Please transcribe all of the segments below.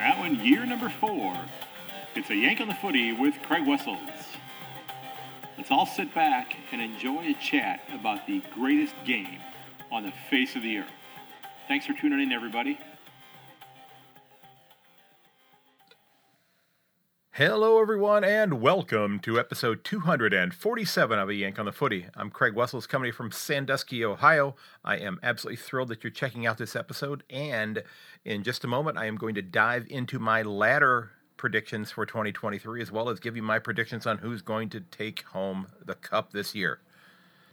That one, year number four. It's a yank on the footy with Craig Wessels. Let's all sit back and enjoy a chat about the greatest game on the face of the earth. Thanks for tuning in, everybody. Hello, everyone, and welcome to episode 247 of A Yank on the Footy. I'm Craig Wessels, coming from Sandusky, Ohio. I am absolutely thrilled that you're checking out this episode, and in just a moment, I am going to dive into my ladder predictions for 2023, as well as give you my predictions on who's going to take home the cup this year.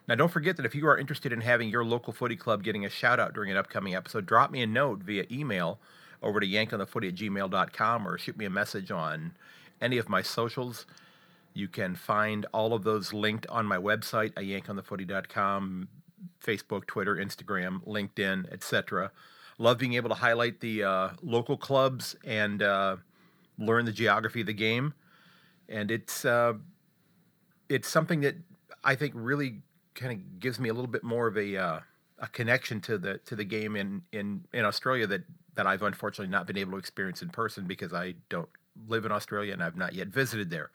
Now, don't forget that if you are interested in having your local footy club getting a shout out during an upcoming episode, drop me a note via email over to yankonthefooty at gmail.com or shoot me a message on any of my socials. You can find all of those linked on my website at yankonthefooty.com, Facebook, Twitter, Instagram, LinkedIn, etc. Love being able to highlight the uh, local clubs and uh, learn the geography of the game, and it's uh, it's something that I think really kind of gives me a little bit more of a uh, a connection to the to the game in in in Australia that that I've unfortunately not been able to experience in person because I don't live in Australia and I've not yet visited there.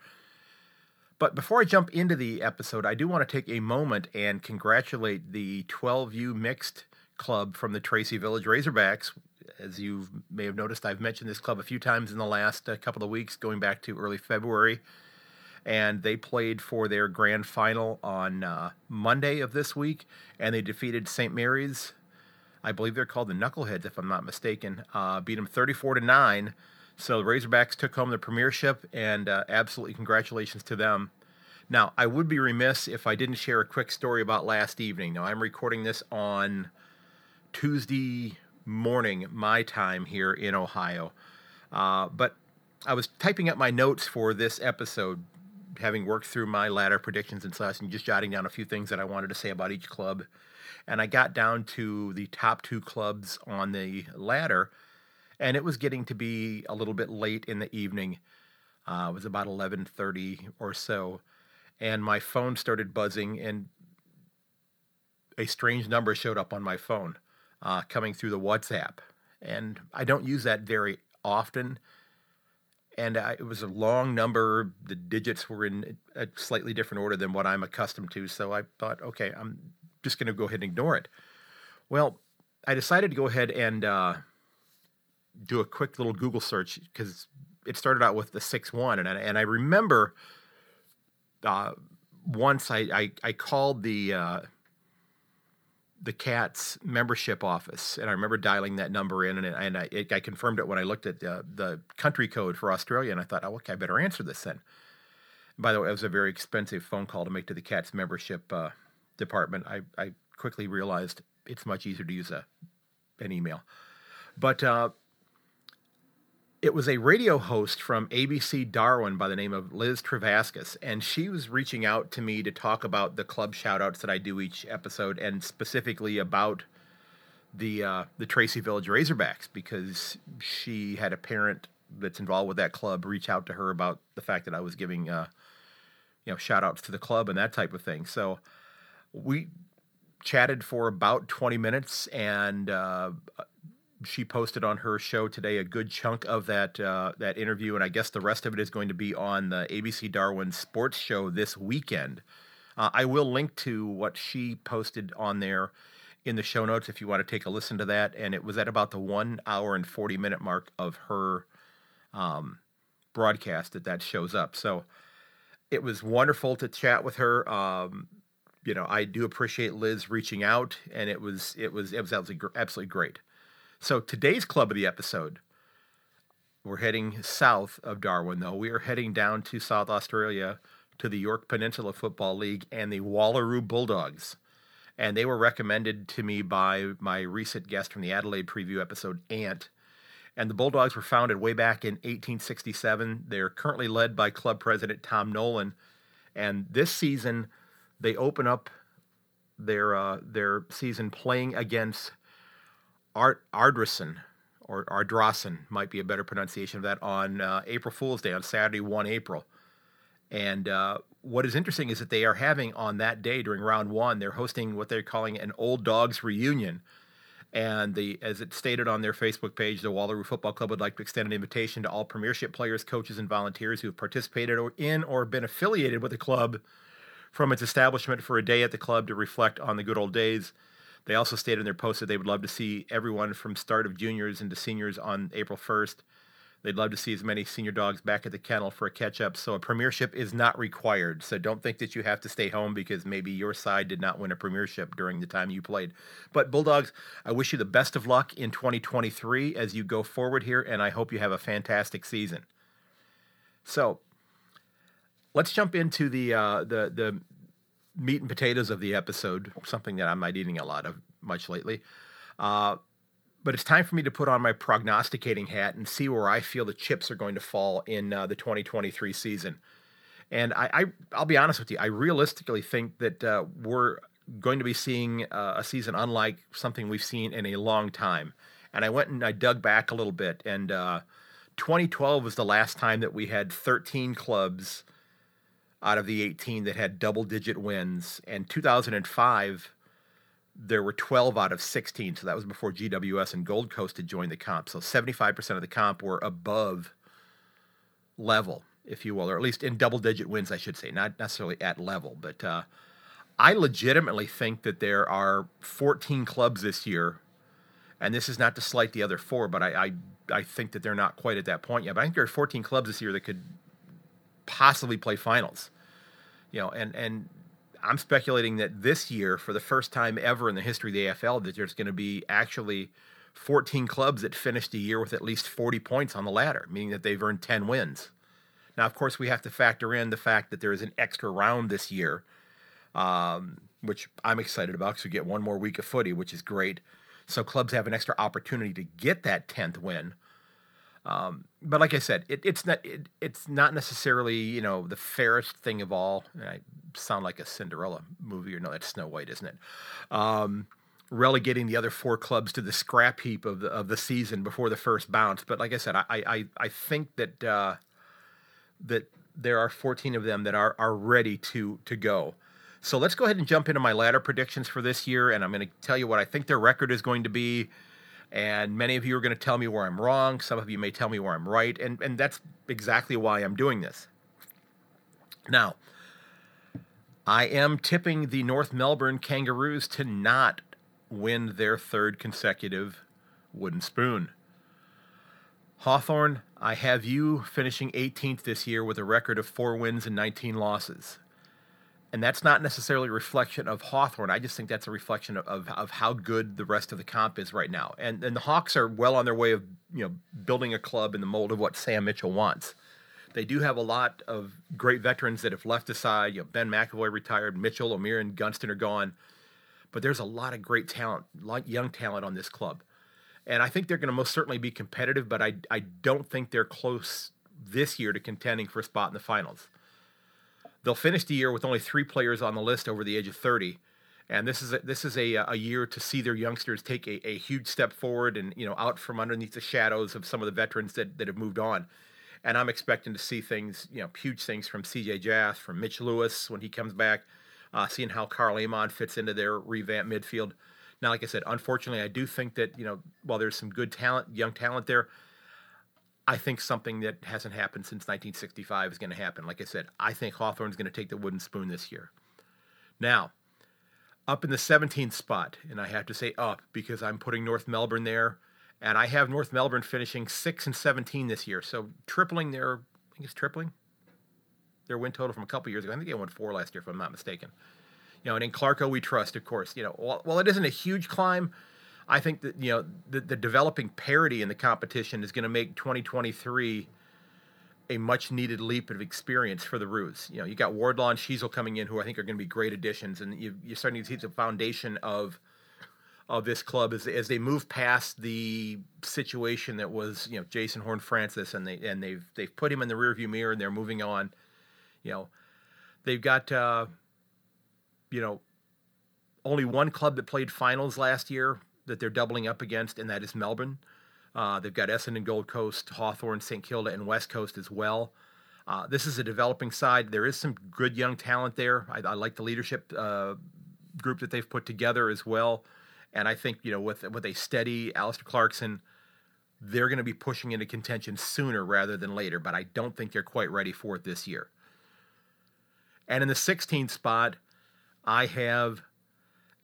But before I jump into the episode, I do want to take a moment and congratulate the 12U mixed club from the Tracy Village Razorbacks. As you may have noticed, I've mentioned this club a few times in the last uh, couple of weeks, going back to early February. And they played for their grand final on uh, Monday of this week, and they defeated St. Mary's. I believe they're called the Knuckleheads, if I'm not mistaken. Uh, beat them 34 to nine so the Razorbacks took home the premiership, and uh, absolutely congratulations to them. Now, I would be remiss if I didn't share a quick story about last evening. Now, I'm recording this on Tuesday morning, my time here in Ohio. Uh, but I was typing up my notes for this episode, having worked through my ladder predictions and such, and just jotting down a few things that I wanted to say about each club. And I got down to the top two clubs on the ladder and it was getting to be a little bit late in the evening. Uh, it was about 11:30 or so, and my phone started buzzing, and a strange number showed up on my phone, uh, coming through the WhatsApp, and I don't use that very often. And I, it was a long number. The digits were in a slightly different order than what I'm accustomed to. So I thought, okay, I'm just going to go ahead and ignore it. Well, I decided to go ahead and uh, do a quick little Google search because it started out with the six one, and I, and I remember uh, once I, I, I called the uh, the Cats membership office, and I remember dialing that number in, and, and I, it, I confirmed it when I looked at the, the country code for Australia, and I thought, oh, okay, I better answer this then. By the way, it was a very expensive phone call to make to the Cats membership uh, department. I, I quickly realized it's much easier to use a an email, but uh, it was a radio host from ABC Darwin by the name of Liz Trevaskis, and she was reaching out to me to talk about the club shoutouts that I do each episode, and specifically about the uh, the Tracy Village Razorbacks because she had a parent that's involved with that club reach out to her about the fact that I was giving uh, you know shout outs to the club and that type of thing. So we chatted for about 20 minutes and uh, she posted on her show today a good chunk of that uh, that interview, and I guess the rest of it is going to be on the ABC Darwin Sports Show this weekend. Uh, I will link to what she posted on there in the show notes if you want to take a listen to that. And it was at about the one hour and forty minute mark of her um, broadcast that that shows up. So it was wonderful to chat with her. Um, you know, I do appreciate Liz reaching out, and it was it was it was absolutely absolutely great. So today's club of the episode, we're heading south of Darwin, though. We are heading down to South Australia to the Yorke Peninsula Football League and the Wallaroo Bulldogs. And they were recommended to me by my recent guest from the Adelaide preview episode, Ant. And the Bulldogs were founded way back in 1867. They're currently led by club president Tom Nolan. And this season, they open up their uh, their season playing against Art or Ardrossan might be a better pronunciation of that on uh, April Fool's Day on Saturday, 1 April. And uh, what is interesting is that they are having on that day during round one, they're hosting what they're calling an old dogs reunion. And the, as it stated on their Facebook page, the Wallaroo Football Club would like to extend an invitation to all Premiership players, coaches, and volunteers who have participated or in or been affiliated with the club from its establishment for a day at the club to reflect on the good old days. They also stated in their post that they would love to see everyone from start of juniors into seniors on April 1st. They'd love to see as many senior dogs back at the kennel for a catch up. So a premiership is not required. So don't think that you have to stay home because maybe your side did not win a premiership during the time you played. But Bulldogs, I wish you the best of luck in 2023 as you go forward here, and I hope you have a fantastic season. So let's jump into the uh, the the meat and potatoes of the episode. Something that I'm not eating a lot of much lately. Uh, but it's time for me to put on my prognosticating hat and see where I feel the chips are going to fall in uh, the 2023 season. And I, I, will be honest with you, I realistically think that uh, we're going to be seeing uh, a season unlike something we've seen in a long time. And I went and I dug back a little bit, and 2012 uh, was the last time that we had 13 clubs out of the 18 that had double digit wins, and 2005 there were 12 out of 16. So that was before GWS and Gold Coast had joined the comp. So 75% of the comp were above level, if you will, or at least in double digit wins, I should say, not necessarily at level. But uh, I legitimately think that there are 14 clubs this year. And this is not to slight the other four, but I, I, I think that they're not quite at that point yet. But I think there are 14 clubs this year that could possibly play finals. You know, and, and I'm speculating that this year, for the first time ever in the history of the AFL, that there's going to be actually 14 clubs that finished the year with at least 40 points on the ladder, meaning that they've earned 10 wins. Now, of course, we have to factor in the fact that there is an extra round this year, um, which I'm excited about because we get one more week of footy, which is great. So clubs have an extra opportunity to get that 10th win. Um, but like I said, it, it's not it, it's not necessarily you know the fairest thing of all. I sound like a Cinderella movie, or no, that's Snow White, isn't it? Um, relegating the other four clubs to the scrap heap of the of the season before the first bounce. But like I said, I I, I think that uh, that there are 14 of them that are are ready to to go. So let's go ahead and jump into my ladder predictions for this year, and I'm going to tell you what I think their record is going to be and many of you are going to tell me where I'm wrong. Some of you may tell me where I'm right. And, and that's exactly why I'm doing this. Now, I am tipping the North Melbourne Kangaroos to not win their third consecutive wooden spoon. Hawthorn, I have you finishing 18th this year with a record of four wins and 19 losses and that's not necessarily a reflection of Hawthorn. I just think that's a reflection of, of, of, how good the rest of the comp is right now. And and the Hawks are well on their way of you know building a club in the mold of what Sam Mitchell wants. They do have a lot of great veterans that have left aside. You know, Ben McEvoy retired, Mitchell, O'Meara, and Gunston are gone. But there's a lot of great talent, lot young talent on this club. And I think they're going to most certainly be competitive, but I, I don't think they're close this year to contending for a spot in the finals. They'll finish the year with only three players on the list over the age of 30. And this is a, this is a, a year to see their youngsters take a, a huge step forward and you know out from underneath the shadows of some of the veterans that, that have moved on. And I'm expecting to see things, you know, huge things from C.J. Jass, from Mitch Lewis when he comes back, uh, seeing how Karl Amon fits into their revamped midfield. Now, like I said, unfortunately, I do think that you know while there's some good talent, young talent there, I think something that hasn't happened since 1965 is going to happen. Like I said, I think Hawthorn's going to take the wooden spoon this year. Now, up in the 17th spot, and I have to say up because I'm putting North Melbourne there, and I have North Melbourne finishing 6 and 17 this year. So tripling their, I think it's tripling their win total from a couple years ago. I think they won four last year, if I'm not mistaken. You know, and in Clarko we trust, of course. You know, while it isn't a huge climb, I think that you know the, the developing parity in the competition is going to make 2023 a much needed leap of experience for the Roos. You know, you got Wardlaw and Sheezel coming in, who I think are going to be great additions, and you, are starting to see the foundation of of this club as, as they move past the situation that was you know Jason Horne-Francis, and they and they've they've put him in the rearview mirror, and they're moving on. You know, they've got uh, you know only one club that played finals last year that they're doubling up against, and that is Melbourne. Uh, they've got Essendon, Gold Coast, Hawthorn, St Kilda, and West Coast as well. Uh, this is a developing side. There is some good young talent there. I, I like the leadership uh, group that they've put together as well. And I think, you know, with with a steady Alistair Clarkson, they're going to be pushing into contention sooner rather than later, but I don't think they're quite ready for it this year. And in the 16th spot, I have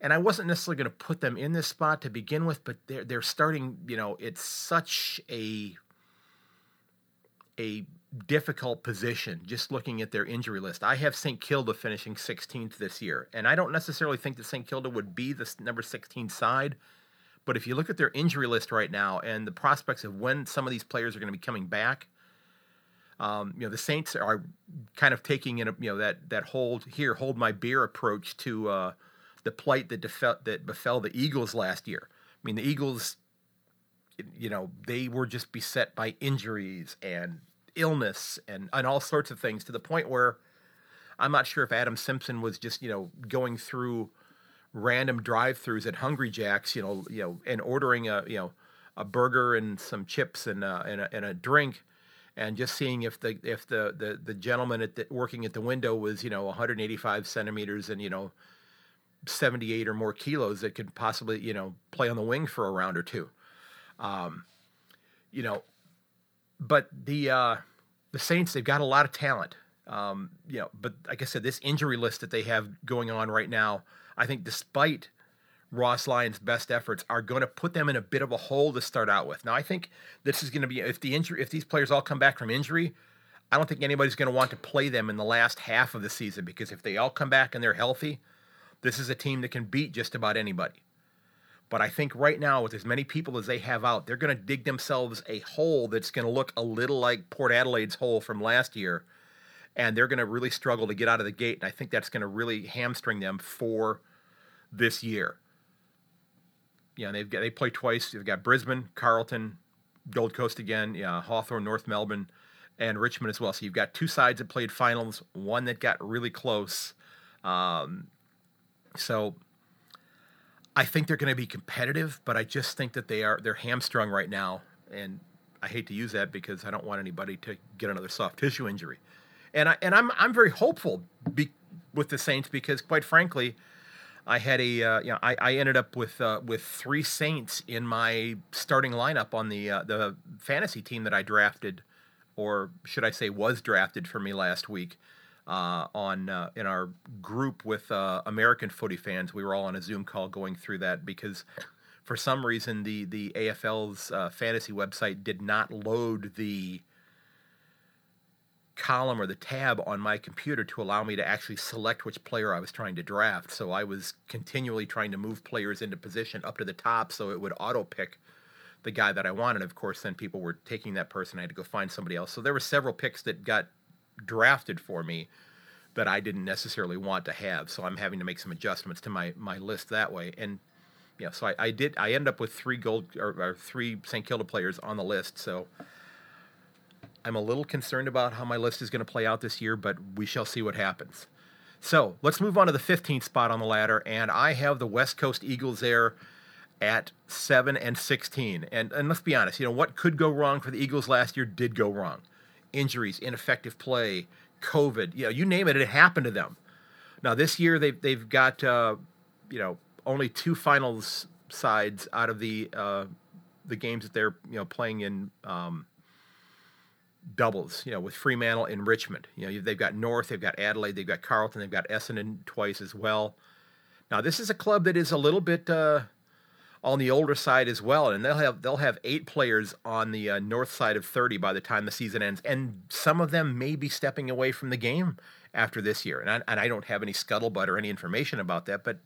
and I wasn't necessarily going to put them in this spot to begin with, but they're they're starting. You know, it's such a a difficult position just looking at their injury list. I have St. Kilda finishing 16th this year, and I don't necessarily think that St. Kilda would be the number 16 side. But if you look at their injury list right now and the prospects of when some of these players are going to be coming back, um, you know, the Saints are kind of taking in, a, you know, that that hold here, hold my beer approach to uh, the plight that defel, that befell the Eagles last year. I mean, the Eagles, you know, they were just beset by injuries and illness and and all sorts of things to the point where I'm not sure if Adam Simpson was just you know going through random drive-throughs at Hungry Jack's, you know, you know, and ordering a you know a burger and some chips and uh, and, a, and a drink, and just seeing if the if the the, the gentleman at the, working at the window was you know 185 centimeters and you know 78 or more kilos that could possibly, you know, play on the wing for a round or two. Um, you know, but the uh, the Saints they've got a lot of talent. Um, you know, but like I said, this injury list that they have going on right now, I think despite Ross Lyon's best efforts, are going to put them in a bit of a hole to start out with. Now, I think this is going to be if the injury if these players all come back from injury, I don't think anybody's going to want to play them in the last half of the season because if they all come back and they're healthy, this is a team that can beat just about anybody. But I think right now, with as many people as they have out, they're going to dig themselves a hole that's going to look a little like Port Adelaide's hole from last year. And they're going to really struggle to get out of the gate. And I think that's going to really hamstring them for this year. You know, they've got, they play twice. They've got Brisbane, Carlton, Gold Coast again, yeah, Hawthorn, North Melbourne, and Richmond as well. So you've got two sides that played finals, one that got really close. Um, so I think they're going to be competitive, but I just think that they are they're hamstrung right now, and I hate to use that because I don't want anybody to get another soft tissue injury. And I and I'm I'm very hopeful be, with the Saints because quite frankly, I had a uh, you know I, I ended up with uh, with three Saints in my starting lineup on the uh, the fantasy team that I drafted, or should I say was drafted for me last week uh, on uh, in our group with uh, American footy fans. We were all on a Zoom call going through that because for some reason the the AFL's uh, fantasy website did not load the column or the tab on my computer to allow me to actually select which player I was trying to draft. So I was continually trying to move players into position up to the top so it would auto pick the guy that I wanted. Of course, then people were taking that person. I had to go find somebody else. So there were several picks that got drafted for me that I didn't necessarily want to have. So I'm having to make some adjustments to my my list that way. And yeah, so I, I did. I end up with three gold or, or three St. Kilda players on the list. So I'm a little concerned about how my list is going to play out this year, but we shall see what happens. So let's move on to the 15th spot on the ladder, and I have the West Coast Eagles there at seven and 16. And and let's be honest, you know what could go wrong for the Eagles last year did go wrong injuries, ineffective play, COVID, you know, you name it, it happened to them. Now this year they've they've got uh, you know only two finals sides out of the uh, the games that they're you know playing in um, doubles. You know with Fremantle and Richmond. You know they've got North, they've got Adelaide, they've got Carlton, they've got Essendon twice as well. Now this is a club that is a little bit uh, on the older side as well, and they'll have they'll have eight players on the uh, north side of 30 by the time the season ends, and some of them may be stepping away from the game after this year. And I, and I don't have any scuttlebutt or any information about that, but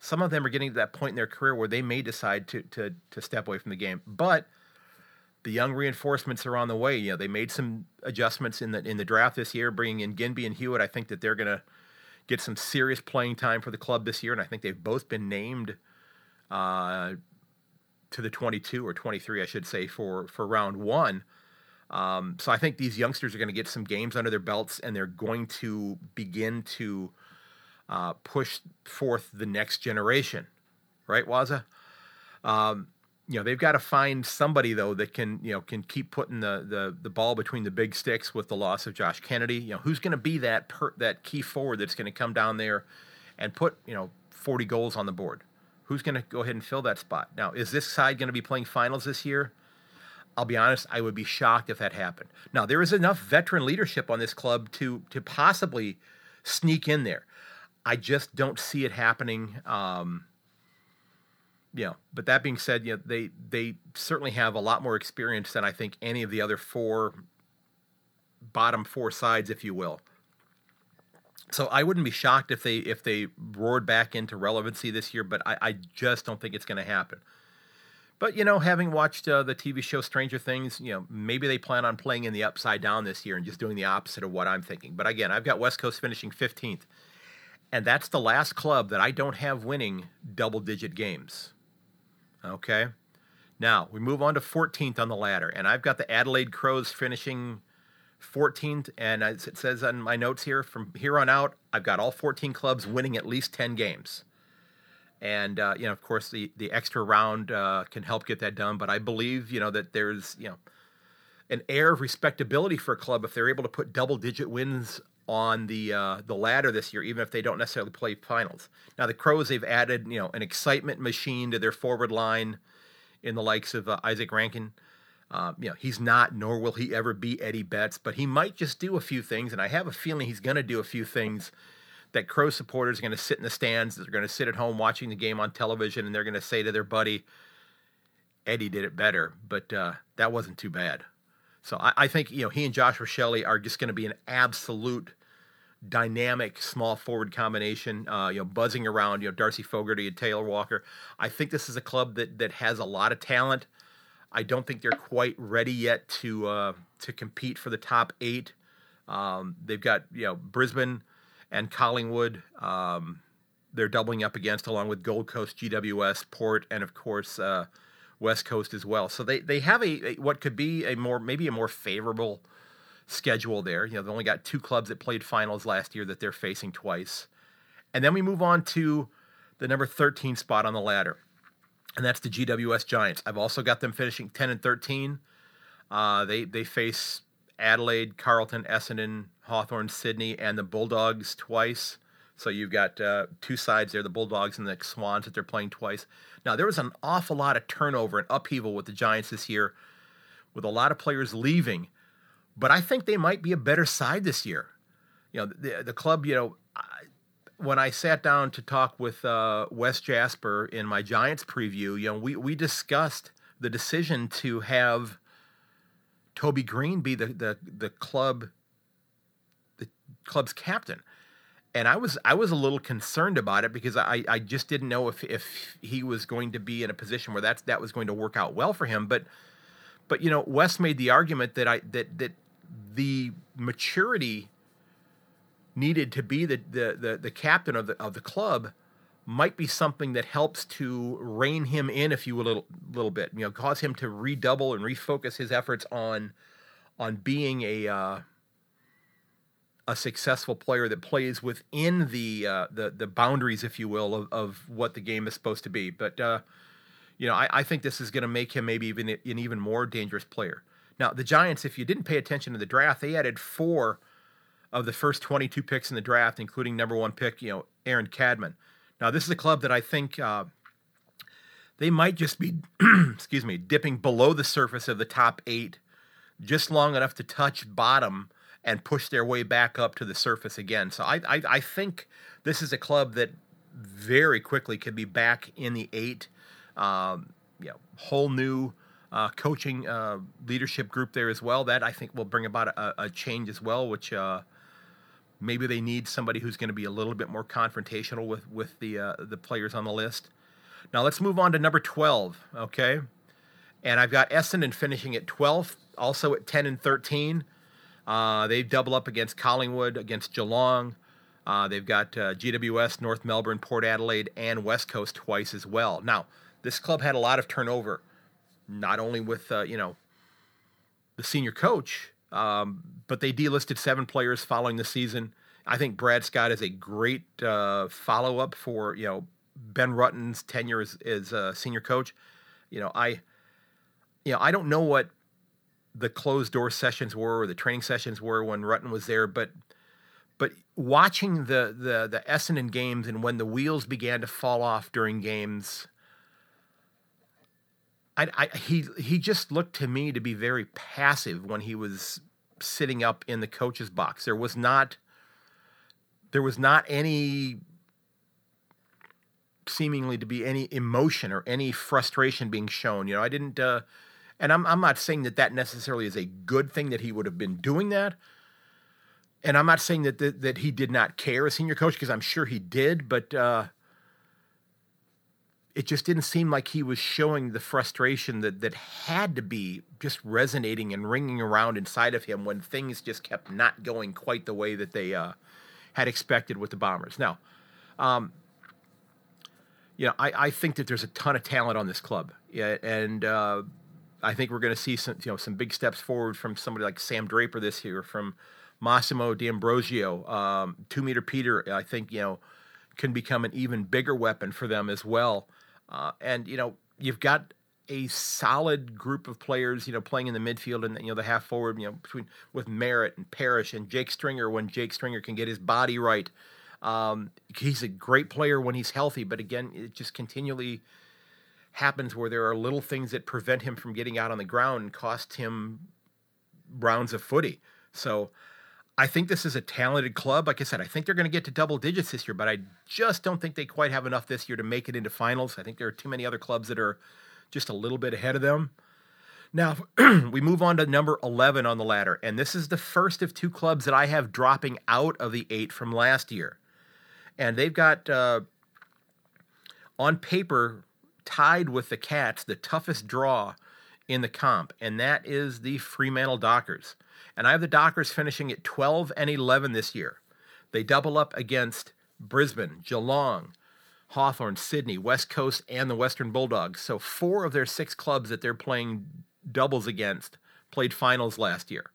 some of them are getting to that point in their career where they may decide to to to step away from the game. But the young reinforcements are on the way. You know, they made some adjustments in the in the draft this year, bringing in Ginbey and Hewett. I think that they're going to get some serious playing time for the club this year, and I think they've both been named uh, to the 22 or 23, I should say, for for round one. Um, so I think these youngsters are going to get some games under their belts, and they're going to begin to uh, push forth the next generation, right, Waza? Um, you know they've got to find somebody though that can you know can keep putting the the, the ball between the big sticks with the loss of Josh Kennedy. You know who's going to be that per, that key forward that's going to come down there and put you know 40 goals on the board who's going to go ahead and fill that spot? Now, is this side going to be playing finals this year? I'll be honest, I would be shocked if that happened. Now, there is enough veteran leadership on this club to to possibly sneak in there. I just don't see it happening. Um, you know, but that being said, you know, they they certainly have a lot more experience than I think any of the other four bottom four sides, if you will. So I wouldn't be shocked if they if they roared back into relevancy this year, but I, I just don't think it's going to happen. But you know, having watched uh, the TV show Stranger Things, you know, maybe they plan on playing in the upside down this year and just doing the opposite of what I'm thinking. But again, I've got West Coast finishing 15th, and that's the last club that I don't have winning double-digit games. Okay, now we move on to 14th on the ladder, and I've got the Adelaide Crows finishing 14th, and as it says on my notes here, from here on out, I've got all 14 clubs winning at least 10 games and uh, you know, of course, the the extra round uh, can help get that done. But I believe you know that there's you know an air of respectability for a club if they're able to put double digit wins on the uh, the ladder this year, even if they don't necessarily play finals. Now the Crows they've added you know an excitement machine to their forward line in the likes of uh, Izak Uh, you know, he's not, nor will he ever be Eddie Betts, but he might just do a few things, and I have a feeling he's going to do a few things that Crow supporters are going to sit in the stands, they're going to sit at home watching the game on television, and they're going to say to their buddy, Eddie did it better, but uh, that wasn't too bad. So I, I, think you know he and Josh Rachele are just going to be an absolute dynamic small forward combination. Uh, you know, buzzing around. You know, Darcy Fogarty and Taylor Walker. I think this is a club that that has a lot of talent. I don't think they're quite ready yet to uh, to compete for the top eight. Um, they've got you know Brisbane and Collingwood. Um, they're doubling up against, along with Gold Coast, GWS, Port, and of course uh, West Coast as well. So they they have a, a, what could be a more maybe a more favorable schedule there. You know, they've only got two clubs that played finals last year that they're facing twice, and then we move on to the number 13 spot on the ladder, and that's the GWS Giants. I've also got them finishing 10 and 13. Uh, they they face Adelaide, Carlton, Essendon, Hawthorn, Sydney, and the Bulldogs twice. So you've got uh, two sides there, the Bulldogs and the Swans that they're playing twice. Now there was an awful lot of turnover and upheaval with the Giants this year, with a lot of players leaving. But I think they might be a better side this year. You know, the the club. You know, when I sat down to talk with uh, Wes Jasper in my Giants preview, you know, we we discussed the decision to have Toby Greene be the the the club the club's captain. And I was I was a little concerned about it because I, I just didn't know if, if he was going to be in a position where that's that was going to work out well for him. But but you know, Wes made the argument that I that that the maturity needed to be the the the, the captain of the of the club might be something that helps to rein him in, if you a little, little bit. You know, cause him to redouble and refocus his efforts on on being a uh, a successful player that plays within the uh, the the boundaries, if you will, of, of what the game is supposed to be. But uh, you know, I, I think this is going to make him maybe even an even more dangerous player. Now, the Giants, if you didn't pay attention to the draft, they added four of the first 22 picks in the draft, including number one pick, you know, Aaron Cadman. Now, this is a club that I think uh, they might just be, excuse me, dipping below the surface of the top eight just long enough to touch bottom and push their way back up to the surface again. So I, I, I think this is a club that very quickly could be back in the eight. Um, you know, whole new uh, coaching uh, leadership group there as well. That I think will bring about a, a change as well, which uh, Maybe they need somebody who's going to be a little bit more confrontational with with the uh, the players on the list. Now let's move on to number 12, okay? And I've got Essendon finishing at 12th, also at 10 and 13. Uh, they double up against Collingwood, against Geelong. Uh, they've got uh, GWS, North Melbourne, Port Adelaide, and West Coast twice as well. Now, this club had a lot of turnover, not only with uh, you know the senior coach, um, but they delisted seven players following the season. I think Brad Scott is a great uh, follow up for you know Ben Rutten's tenure as, as a senior coach. You know, I you know I don't know what the closed door sessions were or the training sessions were when Rutten was there, but But watching the the the Essendon games and when the wheels began to fall off during games, I, I he he just looked to me to be very passive when he was sitting up in the coach's box. There was not there was not any seemingly to be any emotion or any frustration being shown. You know, I didn't, uh, and I'm I'm not saying that that necessarily is a good thing that he would have been doing that. And I'm not saying that that, that he did not care as senior coach because I'm sure he did, but uh, it just didn't seem like he was showing the frustration that that had to be just resonating and ringing around inside of him when things just kept not going quite the way that they uh, had expected with the Bombers. Now, um, you know, I, I think that there's a ton of talent on this club, yeah, and uh, I think we're going to see some, you know, some big steps forward from somebody like Sam Draper this year, from Massimo D'Ambrosio, um, two meter Peter. I think you know can become an even bigger weapon for them as well. Uh, and you know, you've got a solid group of players, you know, playing in the midfield and you know the half forward, you know, between with Merrett and Parish and Jake Stringer when Jake Stringer can get his body right. Um, he's a great player when he's healthy, but again, it just continually happens where there are little things that prevent him from getting out on the ground and cost him rounds of footy. So I think this is a talented club. Like I said, I think they're going to get to double digits this year, but I just don't think they quite have enough this year to make it into finals. I think there are too many other clubs that are just a little bit ahead of them. Now, we move on to number 11 on the ladder, and this is the first of two clubs that I have dropping out of the eight from last year and they've got uh, on paper tied with the Cats the toughest draw in the comp, and that is the Fremantle Dockers. And I have the Dockers finishing at 12 and 11 this year. They double up against Brisbane, Geelong, Hawthorn, Sydney, West Coast, and the Western Bulldogs. So four of their six clubs that they're playing doubles against played finals last year.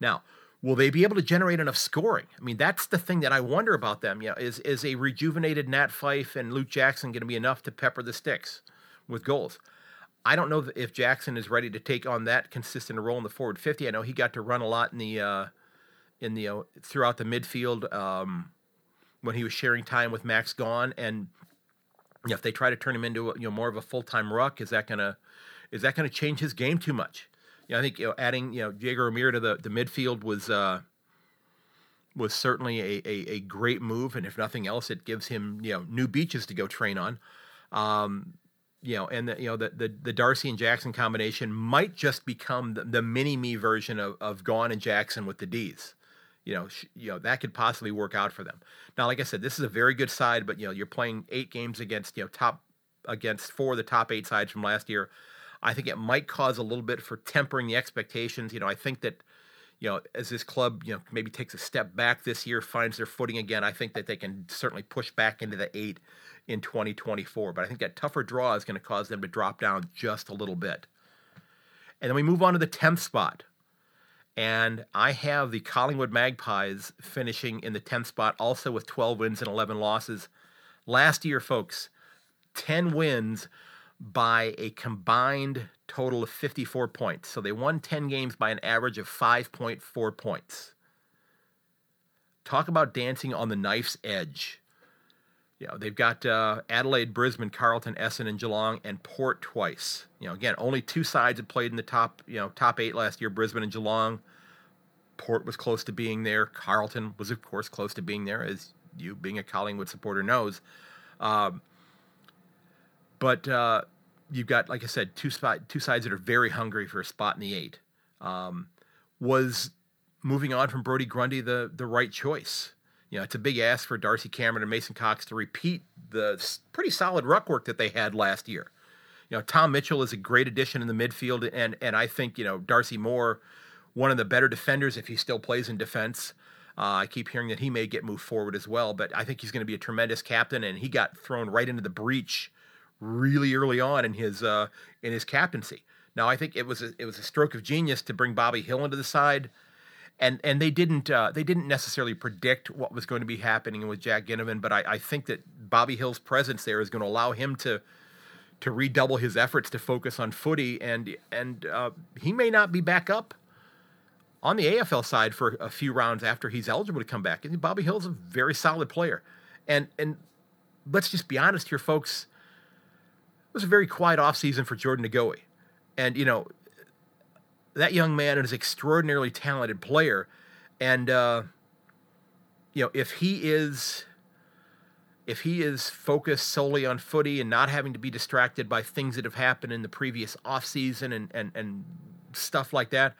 Now, will they be able to generate enough scoring? I mean, that's the thing that I wonder about them. You know, is is a rejuvenated Nat Fyfe and Luke Jackson going to be enough to pepper the sticks with goals? I don't know if Jackson is ready to take on that consistent role in the forward fifty. I know he got to run a lot in the uh, in the uh, throughout the midfield um, when he was sharing time with Max Gawn, and you know, if they try to turn him into you know more of a full time ruck, is that gonna is that gonna change his game too much? yeah, I think you know adding you know Jaeger O'Meara to the, the midfield was uh, was certainly a, a, a, great move, and if nothing else, it gives him you know new beaches to go train on. Um, you know, and the, you know the, the, the Darcy and Jackson combination might just become the, the mini me version of of Gawn and Jackson with the D's. You know, sh- you know that could possibly work out for them. Now, like I said, this is a very good side, but you know you're playing eight games against you know top against four of the top eight sides from last year. I think it might cause a little bit for tempering the expectations. You know, I think that you know, as this club, you know, maybe takes a step back this year, finds their footing again, I think that they can certainly push back into the eight in 2024. But I think that tougher draw is going to cause them to drop down just a little bit. And then we move on to the 10th spot. And I have the Collingwood Magpies finishing in the 10th spot, also with 12 wins and 11 losses. Last year, folks, 10 wins by a combined total of 54 points. So they won 10 games by an average of 5.4 points. Talk about dancing on the knife's edge. You know, they've got uh, Adelaide, Brisbane, Carlton, Essendon, and Geelong, and Port twice. You know, again, only two sides had played in the top, you know, top eight last year, Brisbane and Geelong. Port was close to being there. Carlton was, of course, close to being there, as you, being a Collingwood supporter, knows. Um, but uh, you've got, like I said, two spot, two sides that are very hungry for a spot in the eight. Um, was moving on from Brodie Grundy the the right choice? You know, it's a big ask for Darcy Cameron and Mason Cox to repeat the pretty solid ruck work that they had last year. You know, Tom Mitchell is a great addition in the midfield, and and I think you know Darcy Moore, one of the better defenders if he still plays in defense. Uh, I keep hearing that he may get moved forward as well, but I think he's going to be a tremendous captain, and he got thrown right into the breach really early on in his uh, in his captaincy. Now I think it was a, it was a stroke of genius to bring Bobby Hill into the side, and and they didn't uh, they didn't necessarily predict what was going to be happening with Jack Ginnivan, but I, I think that Bobby Hill's presence there is going to allow him to to redouble his efforts to focus on footy, and and uh, he may not be back up on the AFL side for a few rounds after he's eligible to come back. And Bobby Hill's a very solid player. And and let's just be honest here, folks. It was a very quiet offseason for Jordan De Goey. And, you know, that young man is an extraordinarily talented player. And, uh, you know, if he is if he is focused solely on footy and not having to be distracted by things that have happened in the previous offseason and, and, and stuff like that,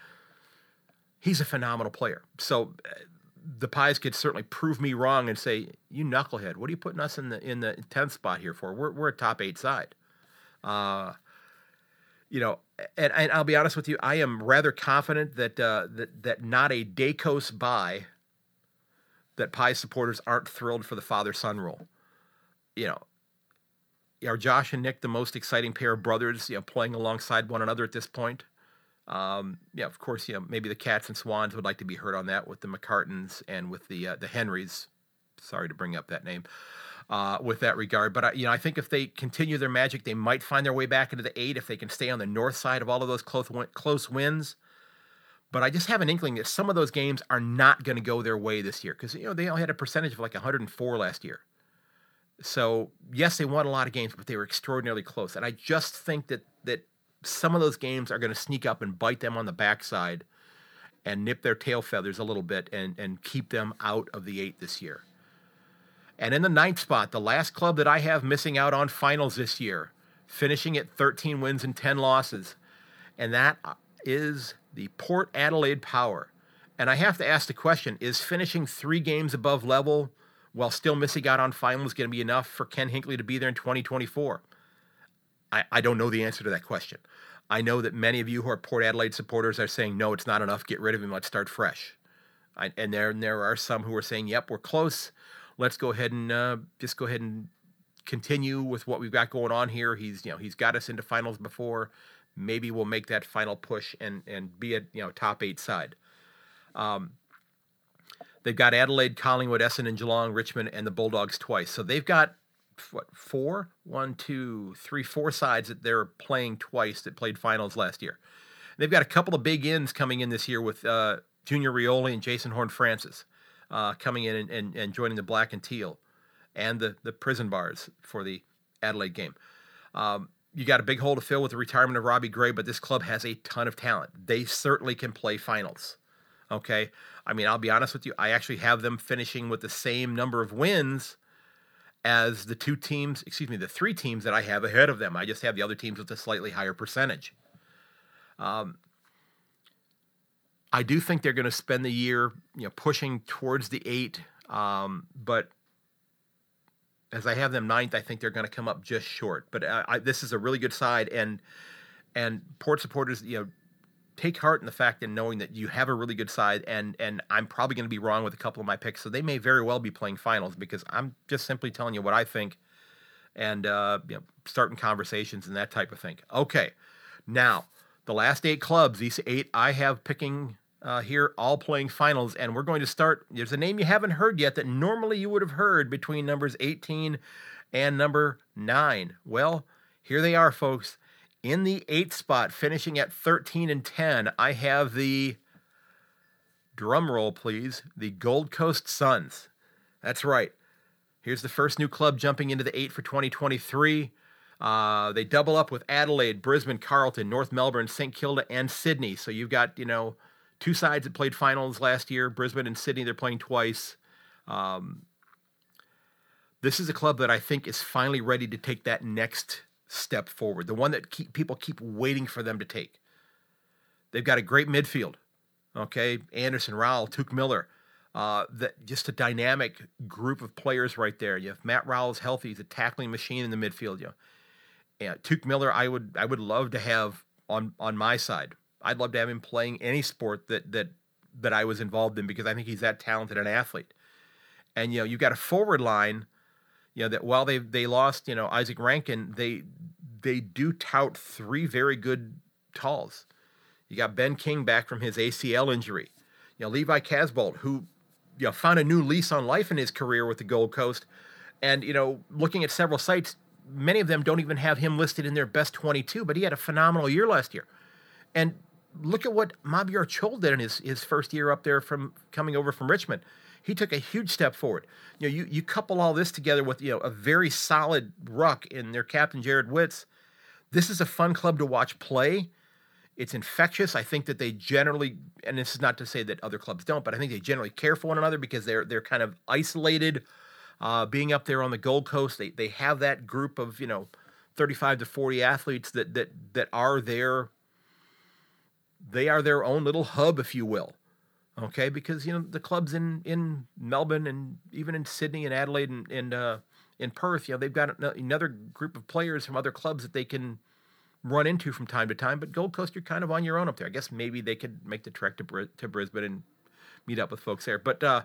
he's a phenomenal player. So uh, the Pies could certainly prove me wrong and say, "You knucklehead, what are you putting us in the in the tenth spot here for? We're we're a top eight side." Uh, you know, and, and I'll be honest with you, I am rather confident that uh, that that not a Daicos by that Pies supporters aren't thrilled for the father son role. You know, are Josh and Nick the most exciting pair of brothers? You know, playing alongside one another at this point. Um, yeah, of course, you know, maybe the Cats and Swans would like to be heard on that with the McCartins and with the uh, the Henrys. Sorry to bring up that name. Uh, with that regard, but I, you know, I think if they continue their magic, they might find their way back into the eight if they can stay on the north side of all of those close close wins. But I just have an inkling that some of those games are not going to go their way this year because you know they only had a percentage of like 104 last year. So yes, they won a lot of games, but they were extraordinarily close. And I just think that that some of those games are going to sneak up and bite them on the backside and nip their tail feathers a little bit and, and keep them out of the eight this year. And in the ninth spot, the last club that I have missing out on finals this year, finishing at 13 wins and 10 losses, and that uh, is the Port Adelaide Power. And I have to ask the question is finishing three games above level while still missing out on finals going to be enough for Ken Hinkley to be there in 2024? I, I don't know the answer to that question. I know that many of you who are Port Adelaide supporters are saying, no, it's not enough. Get rid of him. Let's start fresh. I, and there, and there are some who are saying, yep, we're close. Let's go ahead and uh, just go ahead and continue with what we've got going on here. He's, you know, he's got us into finals before. Maybe we'll make that final push and and be a you know top eight side. Um, they've got Adelaide, Collingwood, Essendon, Geelong, Richmond, and the Bulldogs twice. So they've got what four, one, two, three, four sides that they're playing twice that played finals last year. They've got a couple of big ins coming in this year with uh, Junior Rioli and Jason Horne-Francis uh, coming in and, and, and, joining the Black and Teal and the, the prison bars for the Adelaide game. Um, you got a big hole to fill with the retirement of Robbie Gray, but this club has a ton of talent. They certainly can play finals. Okay. I mean, I'll be honest with you. I actually have them finishing with the same number of wins as the two teams, excuse me, the three teams that I have ahead of them. I just have the other teams with a slightly higher percentage. Um, I do think they're going to spend the year, you know, pushing towards the eight. Um, but as I have them ninth, I think they're going to come up just short. But uh, I, this is a really good side, and and Port supporters, you know, take heart in the fact and knowing that you have a really good side and and I'm probably going to be wrong with a couple of my picks so they may very well be playing finals because I'm just simply telling you what I think and uh, you know, starting conversations and that type of thing. Okay. Now, the last 8 clubs, these 8 I have picking uh, here all playing finals and we're going to start there's a name you haven't heard yet that normally you would have heard between numbers 18 and number 9. Well, here they are folks in the eighth spot, finishing at 13 and 10, I have the drum roll, please, the Gold Coast Suns. That's right. Here's the first new club jumping into the eight for 2023. Uh, they double up with Adelaide, Brisbane, Carlton, North Melbourne, St Kilda, and Sydney. So you've got, you know, two sides that played finals last year. Brisbane and Sydney, they're playing twice. Um, this is a club that I think is finally ready to take that next step forward, the one that keep, people keep waiting for them to take. They've got a great midfield. Okay, Anderson, Rowell, Touk Miller, uh, that just a dynamic group of players right there. You have Matt Rowell's healthy; he's a tackling machine in the midfield. You know, and Touk Miller, I would I would love to have on on my side. I'd love to have him playing any sport that that that I was involved in because I think he's that talented an athlete. And you know, you've got a forward line you know that while they they lost you know Izak Rankine, they they do tout three very good talls. You got Ben King back from his ACL injury. You know Levi Casboult, who you know found a new lease on life in his career with the Gold Coast, and you know looking at several sites, many of them don't even have him listed in their best 22, but he had a phenomenal year last year. And look at what Mabior Chol did in his, his first year up there from coming over from Richmond. He took a huge step forward. You know, you, you couple all this together with you know a very solid ruck in their captain Jarrod Witts. This is a fun club to watch play. It's infectious. I think that they generally, and this is not to say that other clubs don't, but I think they generally care for one another because they're they're kind of isolated. Uh, being up there on the Gold Coast, they they have that group of you know, thirty five to forty athletes that that that are their. They are their own little hub, if you will. Okay, because you know the clubs in in Melbourne and even in Sydney and Adelaide and, and uh, in Perth, you know they've got another group of players from other clubs that they can run into from time to time. But Gold Coast, you're kind of on your own up there. I guess maybe they could make the trek to, Br- to Brisbane and meet up with folks there. But uh,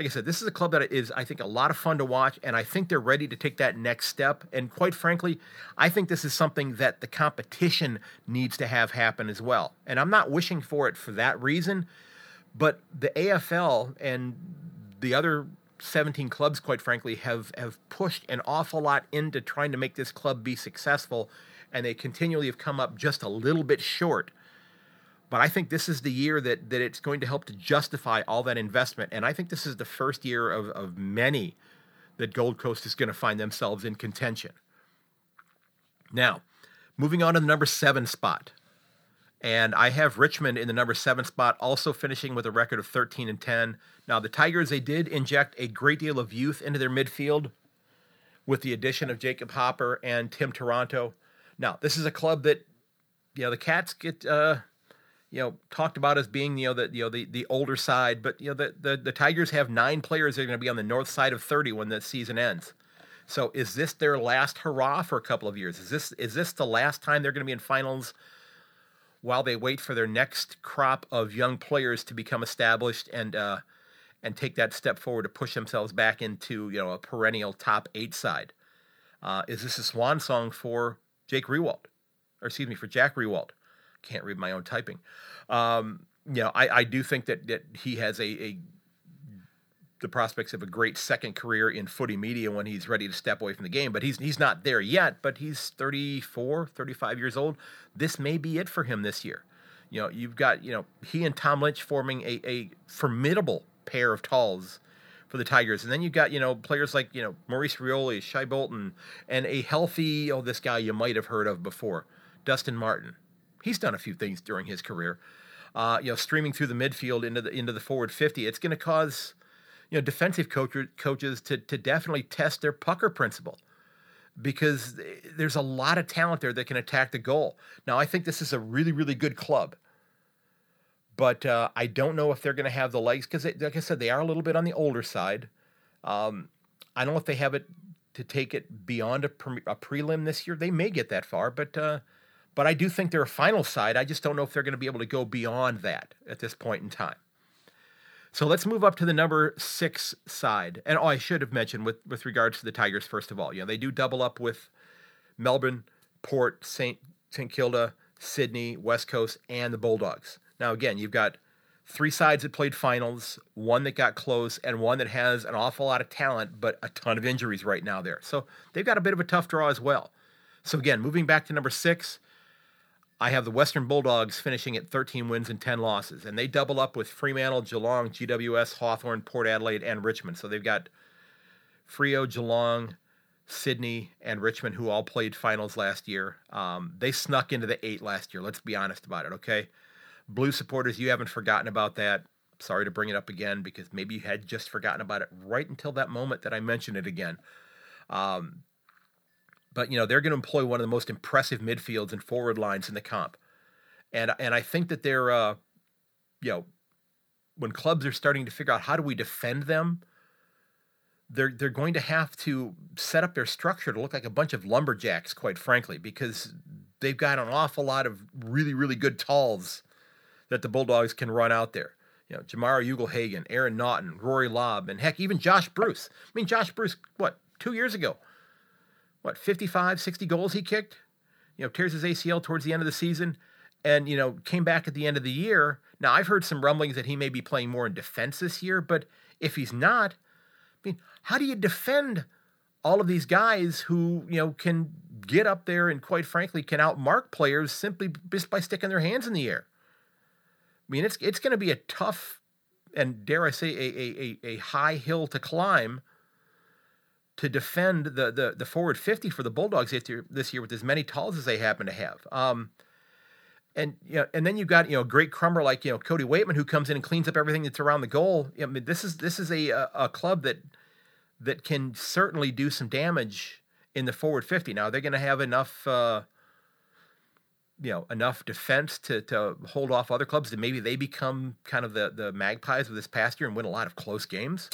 like I said, this is a club that is, I think, a lot of fun to watch, and I think they're ready to take that next step. And quite frankly, I think this is something that the competition needs to have happen as well. And I'm not wishing for it for that reason, but the AFL and the other 17 clubs, quite frankly, have have pushed an awful lot into trying to make this club be successful and they continually have come up just a little bit short. But I think this is the year that that it's going to help to justify all that investment. And I think this is the first year of, of many that Gold Coast is going to find themselves in contention. Now, moving on to the number seven spot. And I have Richmond in the number seven spot, also finishing with a record of 13 and 10. Now, the Tigers, they did inject a great deal of youth into their midfield with the addition of Jacob Hopper and Tim Taranto. Now, this is a club that, you know, the Cats get, uh, you know, talked about as being, you know, the you know the, the older side, but you know the, the the Tigers have nine players that are going to be on the north side of 30 when the season ends. So is this their last hurrah for a couple of years? Is this is this the last time they're going to be in finals while they wait for their next crop of young players to become established and uh, and take that step forward to push themselves back into you know a perennial top eight side? Uh, is this a swan song for Jake Riewoldt, or excuse me, for Jack Riewoldt. Can't read my own typing. Um, you know, I, I do think that, that he has a, a the prospects of a great second career in footy media when he's ready to step away from the game. But he's he's not there yet. But he's 34, 35 years old. This may be it for him this year. You know, you've got you know he and Tom Lynch forming a, a formidable pair of talls for the Tigers. And then you've got, you know, players like, you know, Maurice Rioli, Shai Bolton, and a healthy, oh, this guy you might have heard of before, Dustin Martin. He's done a few things during his career. Uh, you know, streaming through the midfield into the into the forward 50. It's going to cause, you know, defensive coach, coaches to to definitely test their pucker principle because there's a lot of talent there that can attack the goal. Now, I think this is a really, really good club but uh, I don't know if they're going to have the legs because, like I said, they are a little bit on the older side. Um, I don't know if they have it to take it beyond a, pre- a prelim this year. They may get that far, but uh, but I do think they're a final side. I just don't know if they're going to be able to go beyond that at this point in time. So let's move up to the number six side. And oh, I should have mentioned with with regards to the Tigers first of all. You know, they do double up with Melbourne, Port, Saint St Kilda, Sydney, West Coast, and the Bulldogs. Now, again, you've got three sides that played finals, one that got close, and one that has an awful lot of talent, but a ton of injuries right now there. So they've got a bit of a tough draw as well. So, again, moving back to number six, I have the Western Bulldogs finishing at 13 wins and 10 losses, and they double up with Fremantle, Geelong, GWS, Hawthorn, Port Adelaide, and Richmond. So they've got Freo, Geelong, Sydney, and Richmond, who all played finals last year. Um, they snuck into the eight last year. Let's be honest about it, okay? Blue supporters, you haven't forgotten about that. Sorry to bring it up again because maybe you had just forgotten about it right until that moment that I mentioned it again. Um, but you know they're going to employ one of the most impressive midfields and forward lines in the comp, and and I think that they're, uh, you know, when clubs are starting to figure out how do we defend them, they're they're going to have to set up their structure to look like a bunch of lumberjacks, quite frankly, because they've got an awful lot of really really good talls that the Bulldogs can run out there. You know, Jamarra Ugle-Hagan, Aaron Naughton, Rory Lobb, and heck, even Josh Bruce. I mean, Josh Bruce, what, two years ago? What, 55, 60 goals he kicked? You know, tears his ACL towards the end of the season and, you know, came back at the end of the year. Now, I've heard some rumblings that he may be playing more in defense this year, but if he's not, I mean, how do you defend all of these guys who, you know, can get up there and quite frankly can outmark players simply just by sticking their hands in the air? I mean, it's it's going to be a tough and dare I say a, a, a, a high hill to climb to defend the, the the forward 50 for the Bulldogs this year, with as many talls as they happen to have. Um, and you know, and then you've got you know great crumber like you know Cody Weightman who comes in and cleans up everything that's around the goal. I mean, this is this is a a club that that can certainly do some damage in the forward 50. Now they're going to have enough. Uh, you know enough defense to to hold off other clubs that maybe they become kind of the the magpies of this past year and win a lot of close games.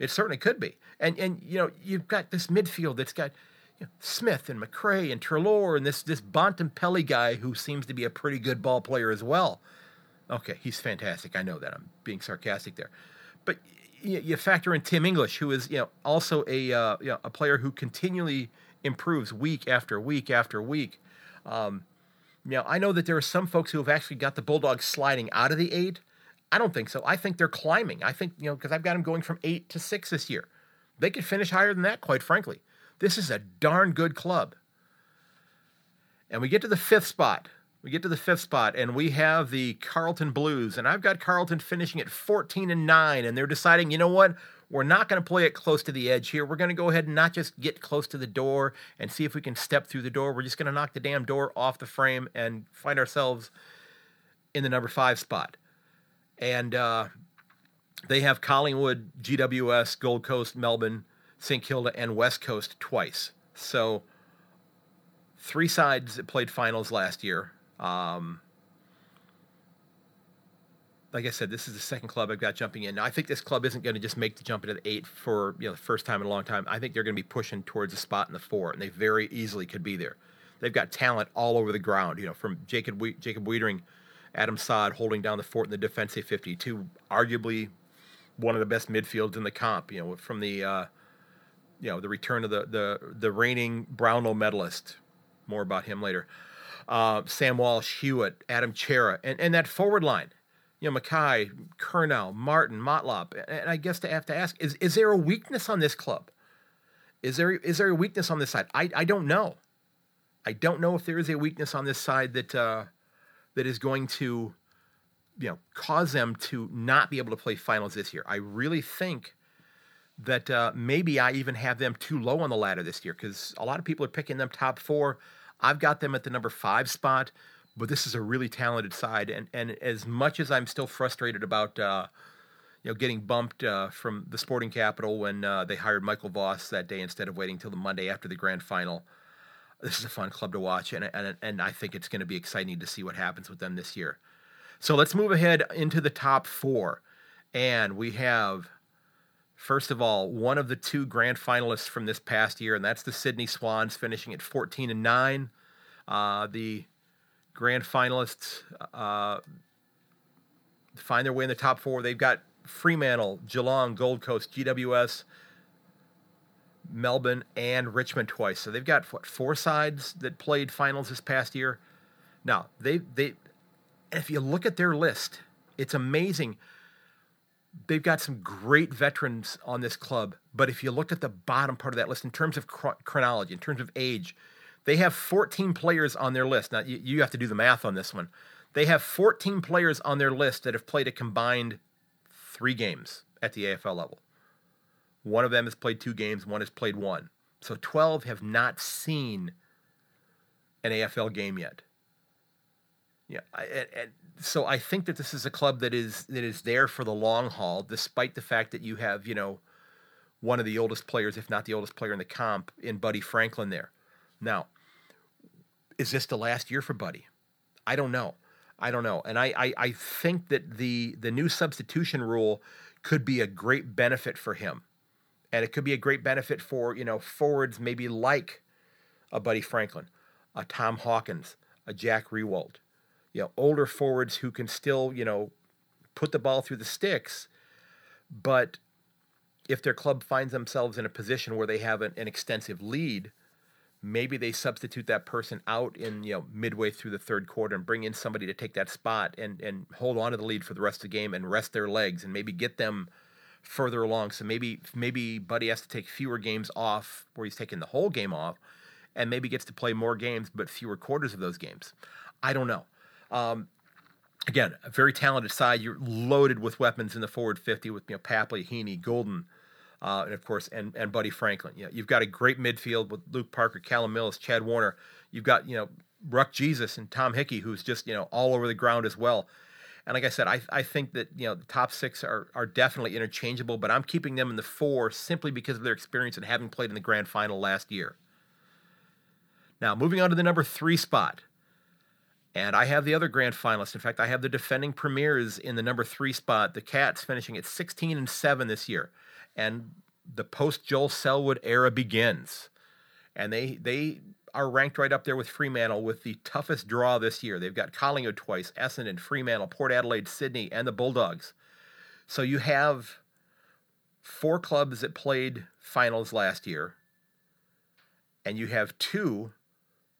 It certainly could be. And and you know you've got this midfield that's got you know, Smith and McRae and Treloar and this this Bontempelli guy who seems to be a pretty good ball player as well. Okay, he's fantastic. I know that. I'm being sarcastic there, but you, you factor in Tim English, who is you know also a uh, you know, a player who continually improves week after week after week. Um, now, I know that there are some folks who have actually got the Bulldogs sliding out of the eight. I don't think so. I think they're climbing. I think, you know, because I've got them going from eight to six this year. They could finish higher than that, quite frankly. This is a darn good club. And we get to the fifth spot. We get to the fifth spot, and we have the Carlton Blues. And I've got Carlton finishing at 14 and 9, and they're deciding, you know what? We're not going to play it close to the edge here. We're going to go ahead and not just get close to the door and see if we can step through the door. We're just going to knock the damn door off the frame and find ourselves in the number five spot. And uh, they have Collingwood, GWS, Gold Coast, Melbourne, St. Kilda, and West Coast twice. So three sides that played finals last year. Um, like I said, this is the second club I've got jumping in. Now, I think this club isn't going to just make the jump into the eight for you know the first time in a long time. I think they're going to be pushing towards a spot in the four, and they very easily could be there. They've got talent all over the ground. You know, from Jacob we- Jacob Weitering, Adam Saad holding down the fort in the defensive fifty, to arguably one of the best midfields in the comp. You know, from the uh, you know the return of the the the reigning Brownlow medalist. More about him later. Uh, Sam Walsh, Hewett, Adam Cerra, and, and that forward line you know, McKay, Curnow, Martin, Motlop. And I guess to have to ask, is, is there a weakness on this club? Is there is there a weakness on this side? I, I don't know. I don't know if there is a weakness on this side that uh, that is going to, you know, cause them to not be able to play finals this year. I really think that uh, maybe I even have them too low on the ladder this year because a lot of people are picking them top four. I've got them at the number five spot but this is a really talented side. And and as much as I'm still frustrated about uh, you know getting bumped uh, from the Sporting Capital when uh, they hired Michael Voss that day instead of waiting till the Monday after the grand final, this is a fun club to watch, and and and I think it's going to be exciting to see what happens with them this year. So let's move ahead into the top four, and we have. First of all, one of the two grand finalists from this past year, and that's the Sydney Swans, finishing at 14 and 9. Uh, the grand finalists uh, find their way in the top four. They've got Fremantle, Geelong, Gold Coast, GWS, Melbourne, and Richmond twice. So they've got what four sides that played finals this past year. Now they they, if you look at their list, it's amazing. They've got some great veterans on this club, but if you look at the bottom part of that list in terms of chronology, in terms of age, they have 14 players on their list. Now, you, you have to do the math on this one. They have 14 players on their list that have played a combined three games at the AFL level. One of them has played two games, one has played one. So 12 have not seen an AFL game yet. Yeah, and, and so I think that this is a club that is that is there for the long haul, despite the fact that you have you know one of the oldest players, if not the oldest player in the comp, in Buddy Franklin there. Now, is this the last year for Buddy? I don't know. I don't know. And I, I, I think that the the new substitution rule could be a great benefit for him. And it could be a great benefit for, you know, forwards maybe like a Buddy Franklin, a Tom Hawkins, a Jack Riewoldt. You know, older forwards who can still, you know, put the ball through the sticks, but if their club finds themselves in a position where they have an, an extensive lead, maybe they substitute that person out in you know midway through the third quarter and bring in somebody to take that spot and and hold on to the lead for the rest of the game and rest their legs and maybe get them further along so maybe maybe buddy has to take fewer games off where he's taking the whole game off and maybe gets to play more games but fewer quarters of those games i don't know um, again, a very talented side. You're loaded with weapons in the forward 50 with you know Papley, Heaney, Golden, uh, and of course, and, and Buddy Franklin. You know, you've got a great midfield with Luke Parker, Callum Mills, Chad Warner. You've got, you know, Ruck Jesus and Tom Hickey, who's just, you know, all over the ground as well. And like I said, I, I think that, you know, the top six are, are definitely interchangeable, but I'm keeping them in the four simply because of their experience and having played in the grand final last year. Now, moving on to the number three spot. And I have the other grand finalists. In fact, I have the defending premiers in the number three spot, the Cats finishing at 16 and 7 this year. And the post Joel Selwood era begins. And they they are ranked right up there with Fremantle with the toughest draw this year. They've got Collingwood twice, Essendon, Fremantle, Port Adelaide, Sydney, and the Bulldogs. So you have four clubs that played finals last year, and you have two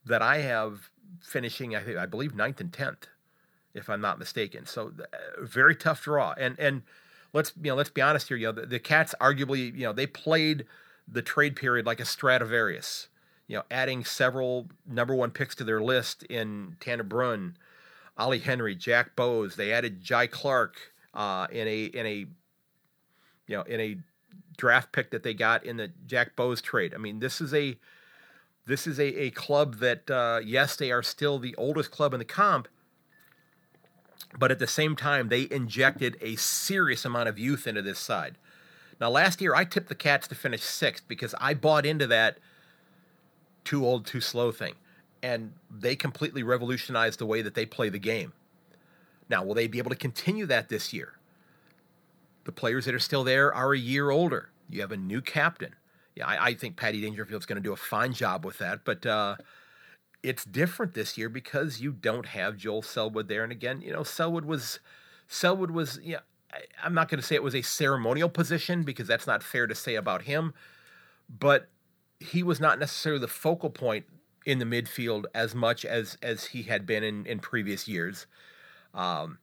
that I have finishing, I think, I believe ninth and tenth, if I'm not mistaken. So uh, very tough draw, and and let's you know let's be honest here. You know the, the Cats arguably you know they played the trade period like a Stradivarius you know, adding several number one picks to their list in Tanner Bruhn, Ollie Henry, Jack Bowes. They added Jhye Clark uh, in a in a you know in a draft pick that they got in the Jack Bowes trade. I mean, this is a this is a, a club that uh, yes, they are still the oldest club in the comp, but at the same time, they injected a serious amount of youth into this side. Now, last year I tipped the Cats to finish sixth because I bought into that too old, too slow thing. And they completely revolutionized the way that they play the game. Now, will they be able to continue that this year? The players that are still there are a year older. You have a new captain. Yeah, I, I think Paddy Dangerfield's going to do a fine job with that, but uh, it's different this year because you don't have Joel Selwood there. And again, you know, Selwood was Selwood was yeah. I, I'm not going to say it was a ceremonial position because that's not fair to say about him, but he was not necessarily the focal point in the midfield as much as as he had been in, in previous years. Um,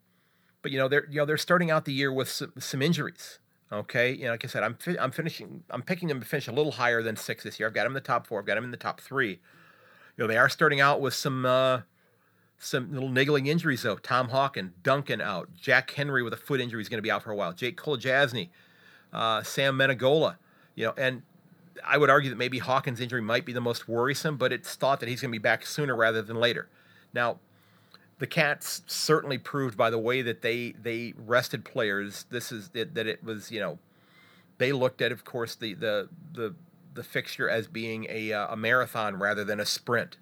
but you know they're you know they're starting out the year with some, some injuries. Okay, you know, like I said, I'm fi- I'm finishing I'm picking them to finish a little higher than six this year. I've got them in the top four. I've got them in the top three. You know, they are starting out with some uh, some little niggling injuries though. Tom Hawkin, Duncan out. Jack Henry with a foot injury is going to be out for a while. Jake Kolodjashnij, uh, Sam Menegola. You know, and I would argue that maybe Hawkins' injury might be the most worrisome, but it's thought that he's going to be back sooner rather than later. Now, the Cats certainly proved by the way that they they rested players. This is it, that it was you know they looked at of course the the the the fixture as being a uh, a marathon rather than a sprint.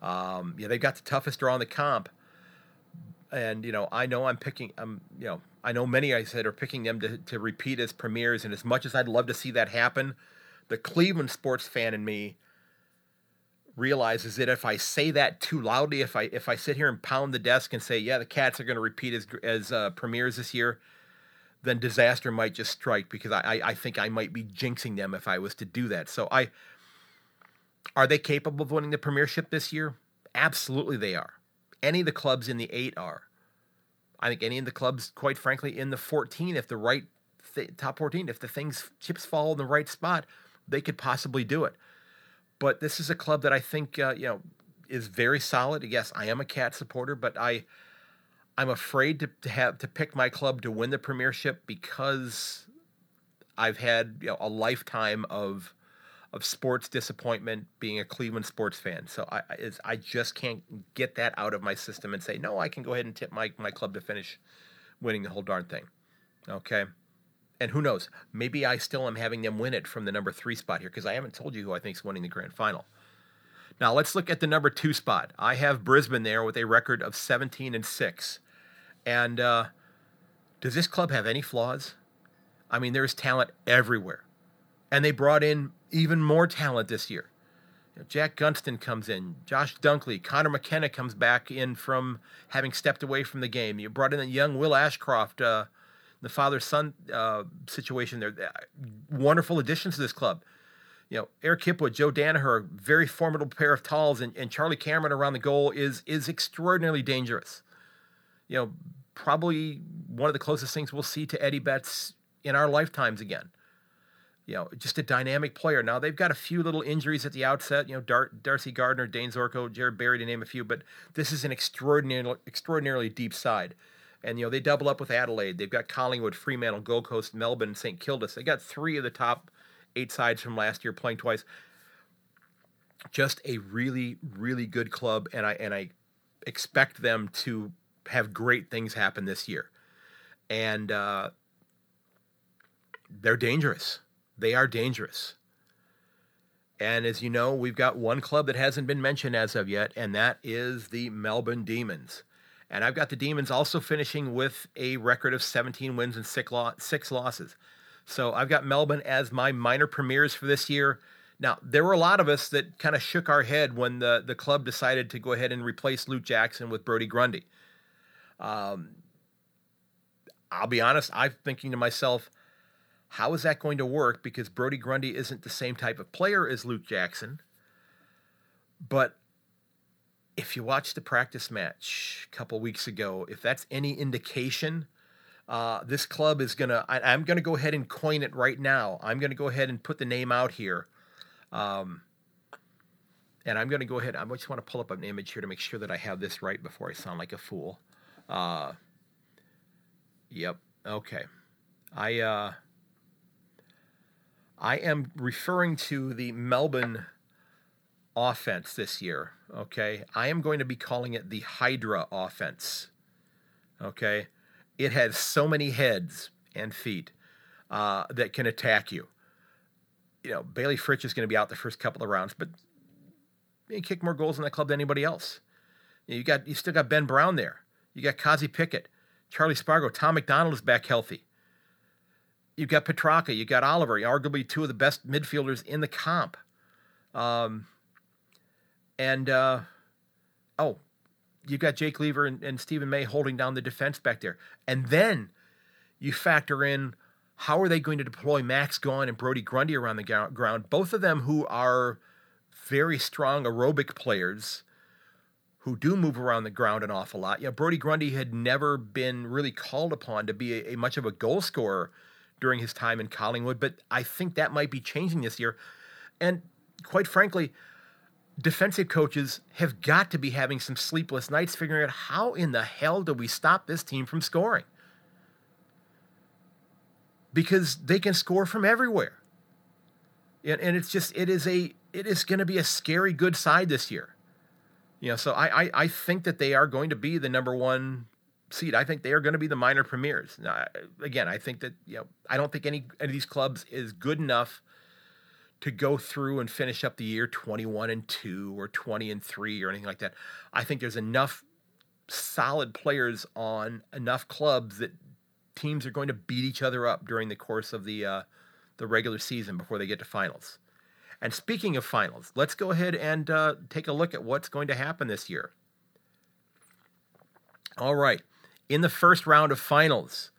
Um, yeah, they've got the toughest draw in the comp, and you know I know I'm picking I'm you know I know many I said are picking them to to repeat as premiers, and as much as I'd love to see that happen the Cleveland sports fan in me realizes that if I say that too loudly, if I if I sit here and pound the desk and say, "Yeah, the Cats are going to repeat as as uh, premiers this year," then disaster might just strike because I, I think I might be jinxing them if I was to do that. So I are they capable of winning the premiership this year? Absolutely, they are. Any of the clubs in the eight are. I think any of the clubs, quite frankly, in the 14, if the right th- top 14, if the things chips fall in the right spot, they could possibly do it. But this is a club that I think uh, you know is very solid. Yes, I am a cat supporter, but I I'm afraid to, to have to pick my club to win the premiership because I've had you know, a lifetime of of sports disappointment being a Cleveland sports fan. So I I just can't get that out of my system and say no. I can go ahead and tip my my club to finish winning the whole darn thing. Okay and who knows? Maybe I still am having them win it from the number three spot here because I haven't told you who I think is winning the grand final. Now let's look at the number two spot. I have Brisbane there with a record of 17 and six. And uh, does this club have any flaws? I mean, there's talent everywhere, and they brought in even more talent this year. Jack Gunston comes in, Josh Dunkley, Conor McKenna comes back in from having stepped away from the game. You brought in a young Will Ashcroft. Uh, the father son uh, situation there. Wonderful additions to this club. You know, Eric Hipwood, Joe Daniher, very formidable pair of talls, and, and Charlie Cameron around the goal is is extraordinarily dangerous. You know, probably one of the closest things we'll see to Eddie Betts in our lifetimes again. you know, just a dynamic player. Now they've got a few little injuries at the outset. You know, Dar- Darcy Gardiner, Dayne Zorko, Jarrod Berry, to name a few. But this is an extraordinarily extraordinarily deep side. And you know they double up with Adelaide. They've got Collingwood, Fremantle, Gold Coast, Melbourne, St Kilda. They got three of the top eight sides from last year playing twice. Just a really, really good club, and I and I expect them to have great things happen this year. And uh, they're dangerous. They are dangerous. And as you know, we've got one club that hasn't been mentioned as of yet, and that is the Melbourne Demons. And I've got the Demons also finishing with a record of 17 wins and six, lo- six losses. So I've got Melbourne as my minor premiers for this year. Now, there were a lot of us that kind of shook our head when the, the club decided to go ahead and replace Luke Jackson with Brodie Grundy. Um, I'll be honest, I'm thinking to myself, how is that going to work? Because Brodie Grundy isn't the same type of player as Luke Jackson. But if you watch the practice match a couple weeks ago, if that's any indication, uh, this club is going to, I'm going to go ahead and coin it right now. I'm going to go ahead and put the name out here. Um, and I'm going to go ahead, I just want to pull up an image here to make sure that I have this right before I sound like a fool. Uh, yep. Okay. I, uh, I am referring to the Melbourne offense this year. Okay. I am going to be calling it the Hydra offense. Okay. It has so many heads and feet uh, that can attack you. You know, Bailey Fritsch is going to be out the first couple of rounds, but he kicked more goals in that club than anybody else. You got you still got Ben Brown there. You got Kozzy Pickett, Charlie Spargo, Tom McDonald is back healthy. You've got Petracca, you got Oliver, arguably two of the best midfielders in the comp. Um, and uh, oh, you've got Jake Lever and, and Steven May holding down the defense back there. And then you factor in how are they going to deploy Max Gawn and Brodie Grundy around the ground, both of them who are very strong aerobic players who do move around the ground an awful lot. You know, Brodie Grundy had never been really called upon to be a, a much of a goal scorer during his time in Collingwood, but I think that might be changing this year. And quite frankly, defensive coaches have got to be having some sleepless nights figuring out how in the hell do we stop this team from scoring? Because they can score from everywhere. And, and it's just it is a it is going to be a scary good side this year. You know, so I, I, I think that they are going to be the number one seed. I think they are going to be the minor premiers. Now, again, I think that you know I don't think any, any of these clubs is good enough to go through and finish up the year 21 and 2 or 20 and 3 or anything like that. I think there's enough solid players on enough clubs that teams are going to beat each other up during the course of the uh, the regular season before they get to finals. And speaking of finals, let's go ahead and uh, take a look at what's going to happen this year. All right. In the first round of finals,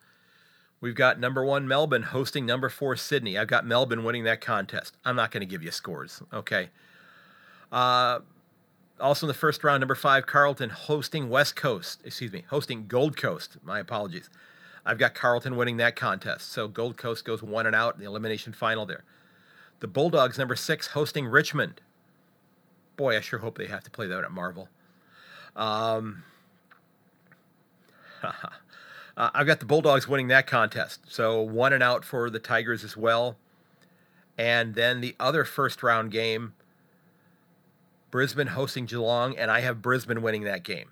we've got number one Melbourne hosting number four Sydney. I've got Melbourne winning that contest. I'm not going to give you scores. Okay. Uh, also in the first round, number five Carlton hosting West Coast. Excuse me, hosting Gold Coast. My apologies. I've got Carlton winning that contest. So Gold Coast goes one and out in the elimination final there. The Bulldogs, number six, hosting Richmond. Boy, I sure hope they have to play that at Marvel. Um, uh, I've got the Bulldogs winning that contest. So one and out for the Tigers as well. And then the other first round game, Brisbane hosting Geelong, and I have Brisbane winning that game.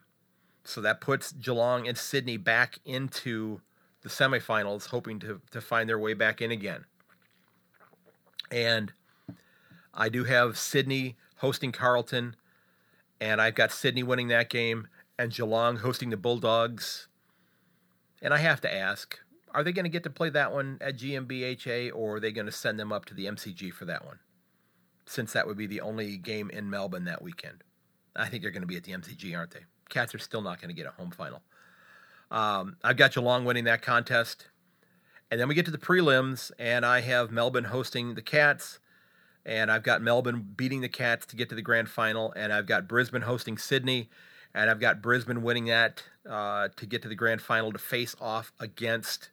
So that puts Geelong and Sydney back into the semifinals, hoping to, to find their way back in again. And I do have Sydney hosting Carlton, and I've got Sydney winning that game, and Geelong hosting the Bulldogs. And I have to ask, are they going to get to play that one at GMHBA, or are they going to send them up to the MCG for that one? Since that would be the only game in Melbourne that weekend. I think they're going to be at the MCG, aren't they? Cats are still not going to get a home final. Um, I've got Geelong winning that contest. And then we get to the prelims, and I have Melbourne hosting the Cats, and I've got Melbourne beating the Cats to get to the grand final, and I've got Brisbane hosting Sydney, and I've got Brisbane winning that uh, to get to the grand final to face off against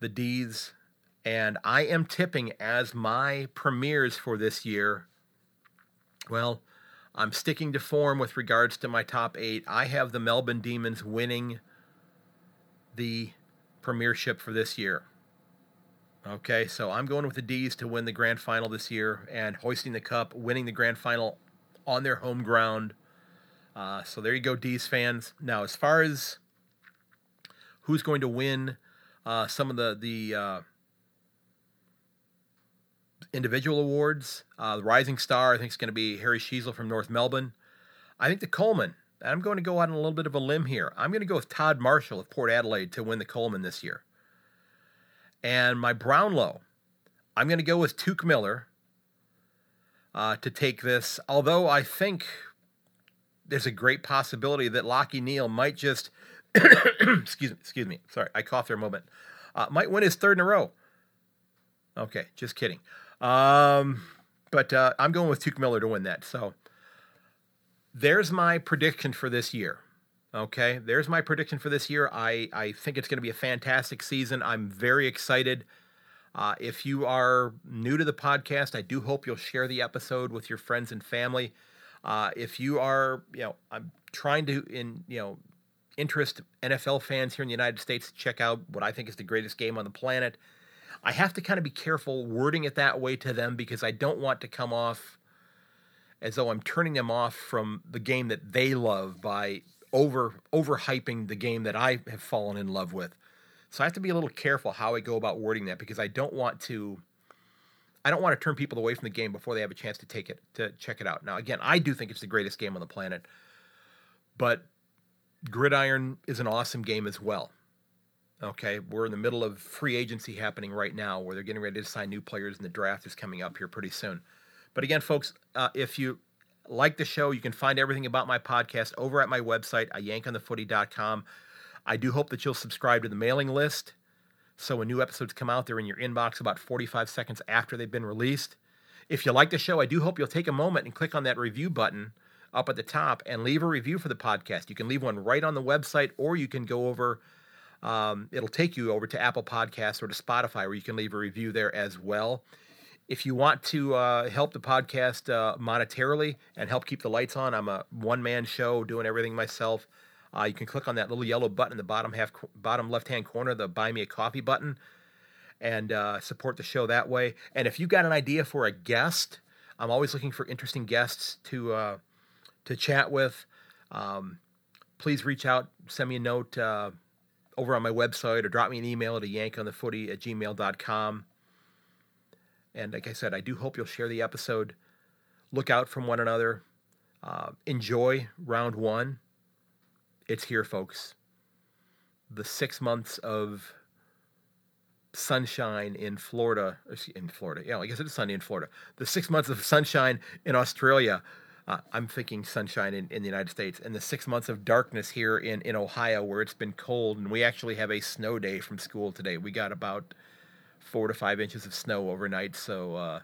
the D's And I am tipping as my premieres for this year. Well, I'm sticking to form with regards to my top eight. I have the Melbourne Demons winning the premiership for this year. Okay, so I'm going with the D's to win the grand final this year and hoisting the cup, winning the grand final on their home ground. Uh, so there you go, D's fans. Now, as far as who's going to win uh, some of the the uh, individual awards, uh, the Rising Star, I think is going to be Harry Sheezel from North Melbourne. I think the Coleman. I'm going to go out on a little bit of a limb here. I'm going to go with Todd Marshall of Port Adelaide to win the Coleman this year. And my Brownlow, I'm going to go with Touk Miller uh, to take this. Although I think there's a great possibility that Lachie Neale might just, excuse me, excuse me, sorry, I coughed there a moment, uh, might win his third in a row. Okay, just kidding. Um, but uh, I'm going with Touk Miller to win that. So there's my prediction for this year. Okay, there's my prediction for this year. I, I think it's going to be a fantastic season. I'm very excited. Uh, if you are new to the podcast, I do hope you'll share the episode with your friends and family. Uh, if you are, you know, I'm trying to, in you know, interest NFL fans here in the United States to check out what I think is the greatest game on the planet. I have to kind of be careful wording it that way to them because I don't want to come off as though I'm turning them off from the game that they love by over overhyping the game that I have fallen in love with. So I have to be a little careful how I go about wording that because I don't want to I don't want to turn people away from the game before they have a chance to take it to check it out. Now again, I do think it's the greatest game on the planet. But Gridiron is an awesome game as well. Okay, we're in the middle of free agency happening right now where they're getting ready to sign new players and the draft is coming up here pretty soon. But again, folks, uh, if you like the show, you can find everything about my podcast over at my website, yankonthefooty.com. I do hope that you'll subscribe to the mailing list. So when new episodes come out, they're in your inbox about 45 seconds after they've been released. If you like the show, I do hope you'll take a moment and click on that review button up at the top and leave a review for the podcast. You can leave one right on the website, or you can go over, um, it'll take you over to Apple Podcasts or to Spotify where you can leave a review there as well. If you want to uh, help the podcast uh, monetarily and help keep the lights on, I'm a one man show doing everything myself. Uh, you can click on that little yellow button in the bottom half, bottom left hand corner, the Buy Me a Coffee button, and uh, support the show that way. And if you got an idea for a guest, I'm always looking for interesting guests to uh, to chat with. Um, please reach out, send me a note uh, over on my website, or drop me an email at yankonthefooty at gmail.com. And like I said, I do hope you'll share the episode. Look out from one another. Uh, enjoy round one. It's here, folks. The six months of sunshine in Florida, in Florida, yeah, I guess it's sunny in Florida. The six months of sunshine in Australia. Uh, I'm thinking sunshine in, in the United States, and the six months of darkness here in, in Ohio, where it's been cold, and we actually have a snow day from school today. We got about four to five inches of snow overnight, so uh,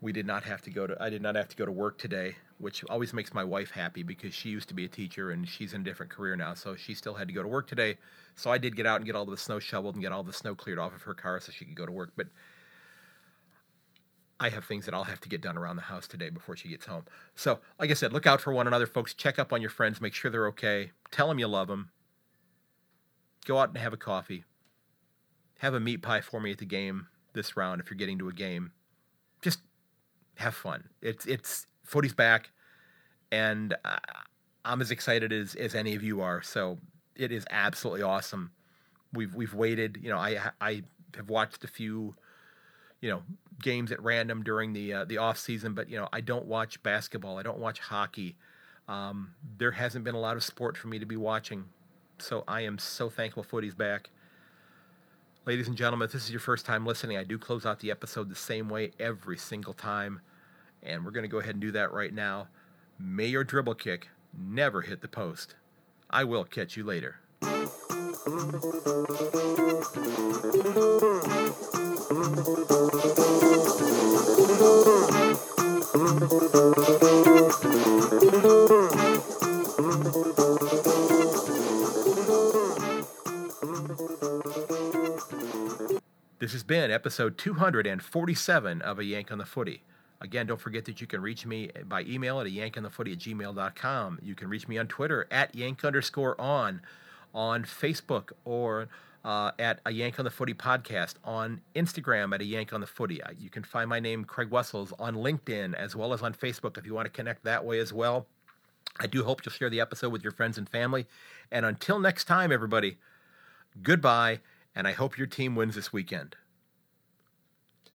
we did not have to go to. I did not have to go to work today, which always makes my wife happy because she used to be a teacher and she's in a different career now, so she still had to go to work today. So I did get out and get all the snow shoveled and get all the snow cleared off of her car so she could go to work. But I have things that I'll have to get done around the house today before she gets home. So, like I said, look out for one another, folks. Check up on your friends, make sure they're okay. Tell them you love them. Go out and have a coffee have a meat pie for me at the game this round if you're getting to a game. Have fun. It's it's footy's back, and I'm as excited as as any of you are. So it is absolutely awesome. We've we've waited. You know, I I have watched a few, you know, games at random during the uh, the off season, but you know, I don't watch basketball. I don't watch hockey. Um, there hasn't been a lot of sport for me to be watching, so I am so thankful footy's back. Ladies and gentlemen, if this is your first time listening, I do close out the episode the same way every single time. And we're going to go ahead and do that right now. May your dribble kick never hit the post. I will catch you later. This has been episode 247 of A Yank on the Footy. Again, don't forget that you can reach me by email at a yankonthefooty at gmail.com. You can reach me on Twitter at yank underscore on, on Facebook, or uh, at a Yank on the Footy podcast, on Instagram at a Yank on the Footy. Uh, you can find my name, Craig Wessels, on LinkedIn as well as on Facebook if you want to connect that way as well. I do hope you'll share the episode with your friends and family. And until next time, everybody, goodbye, and I hope your team wins this weekend.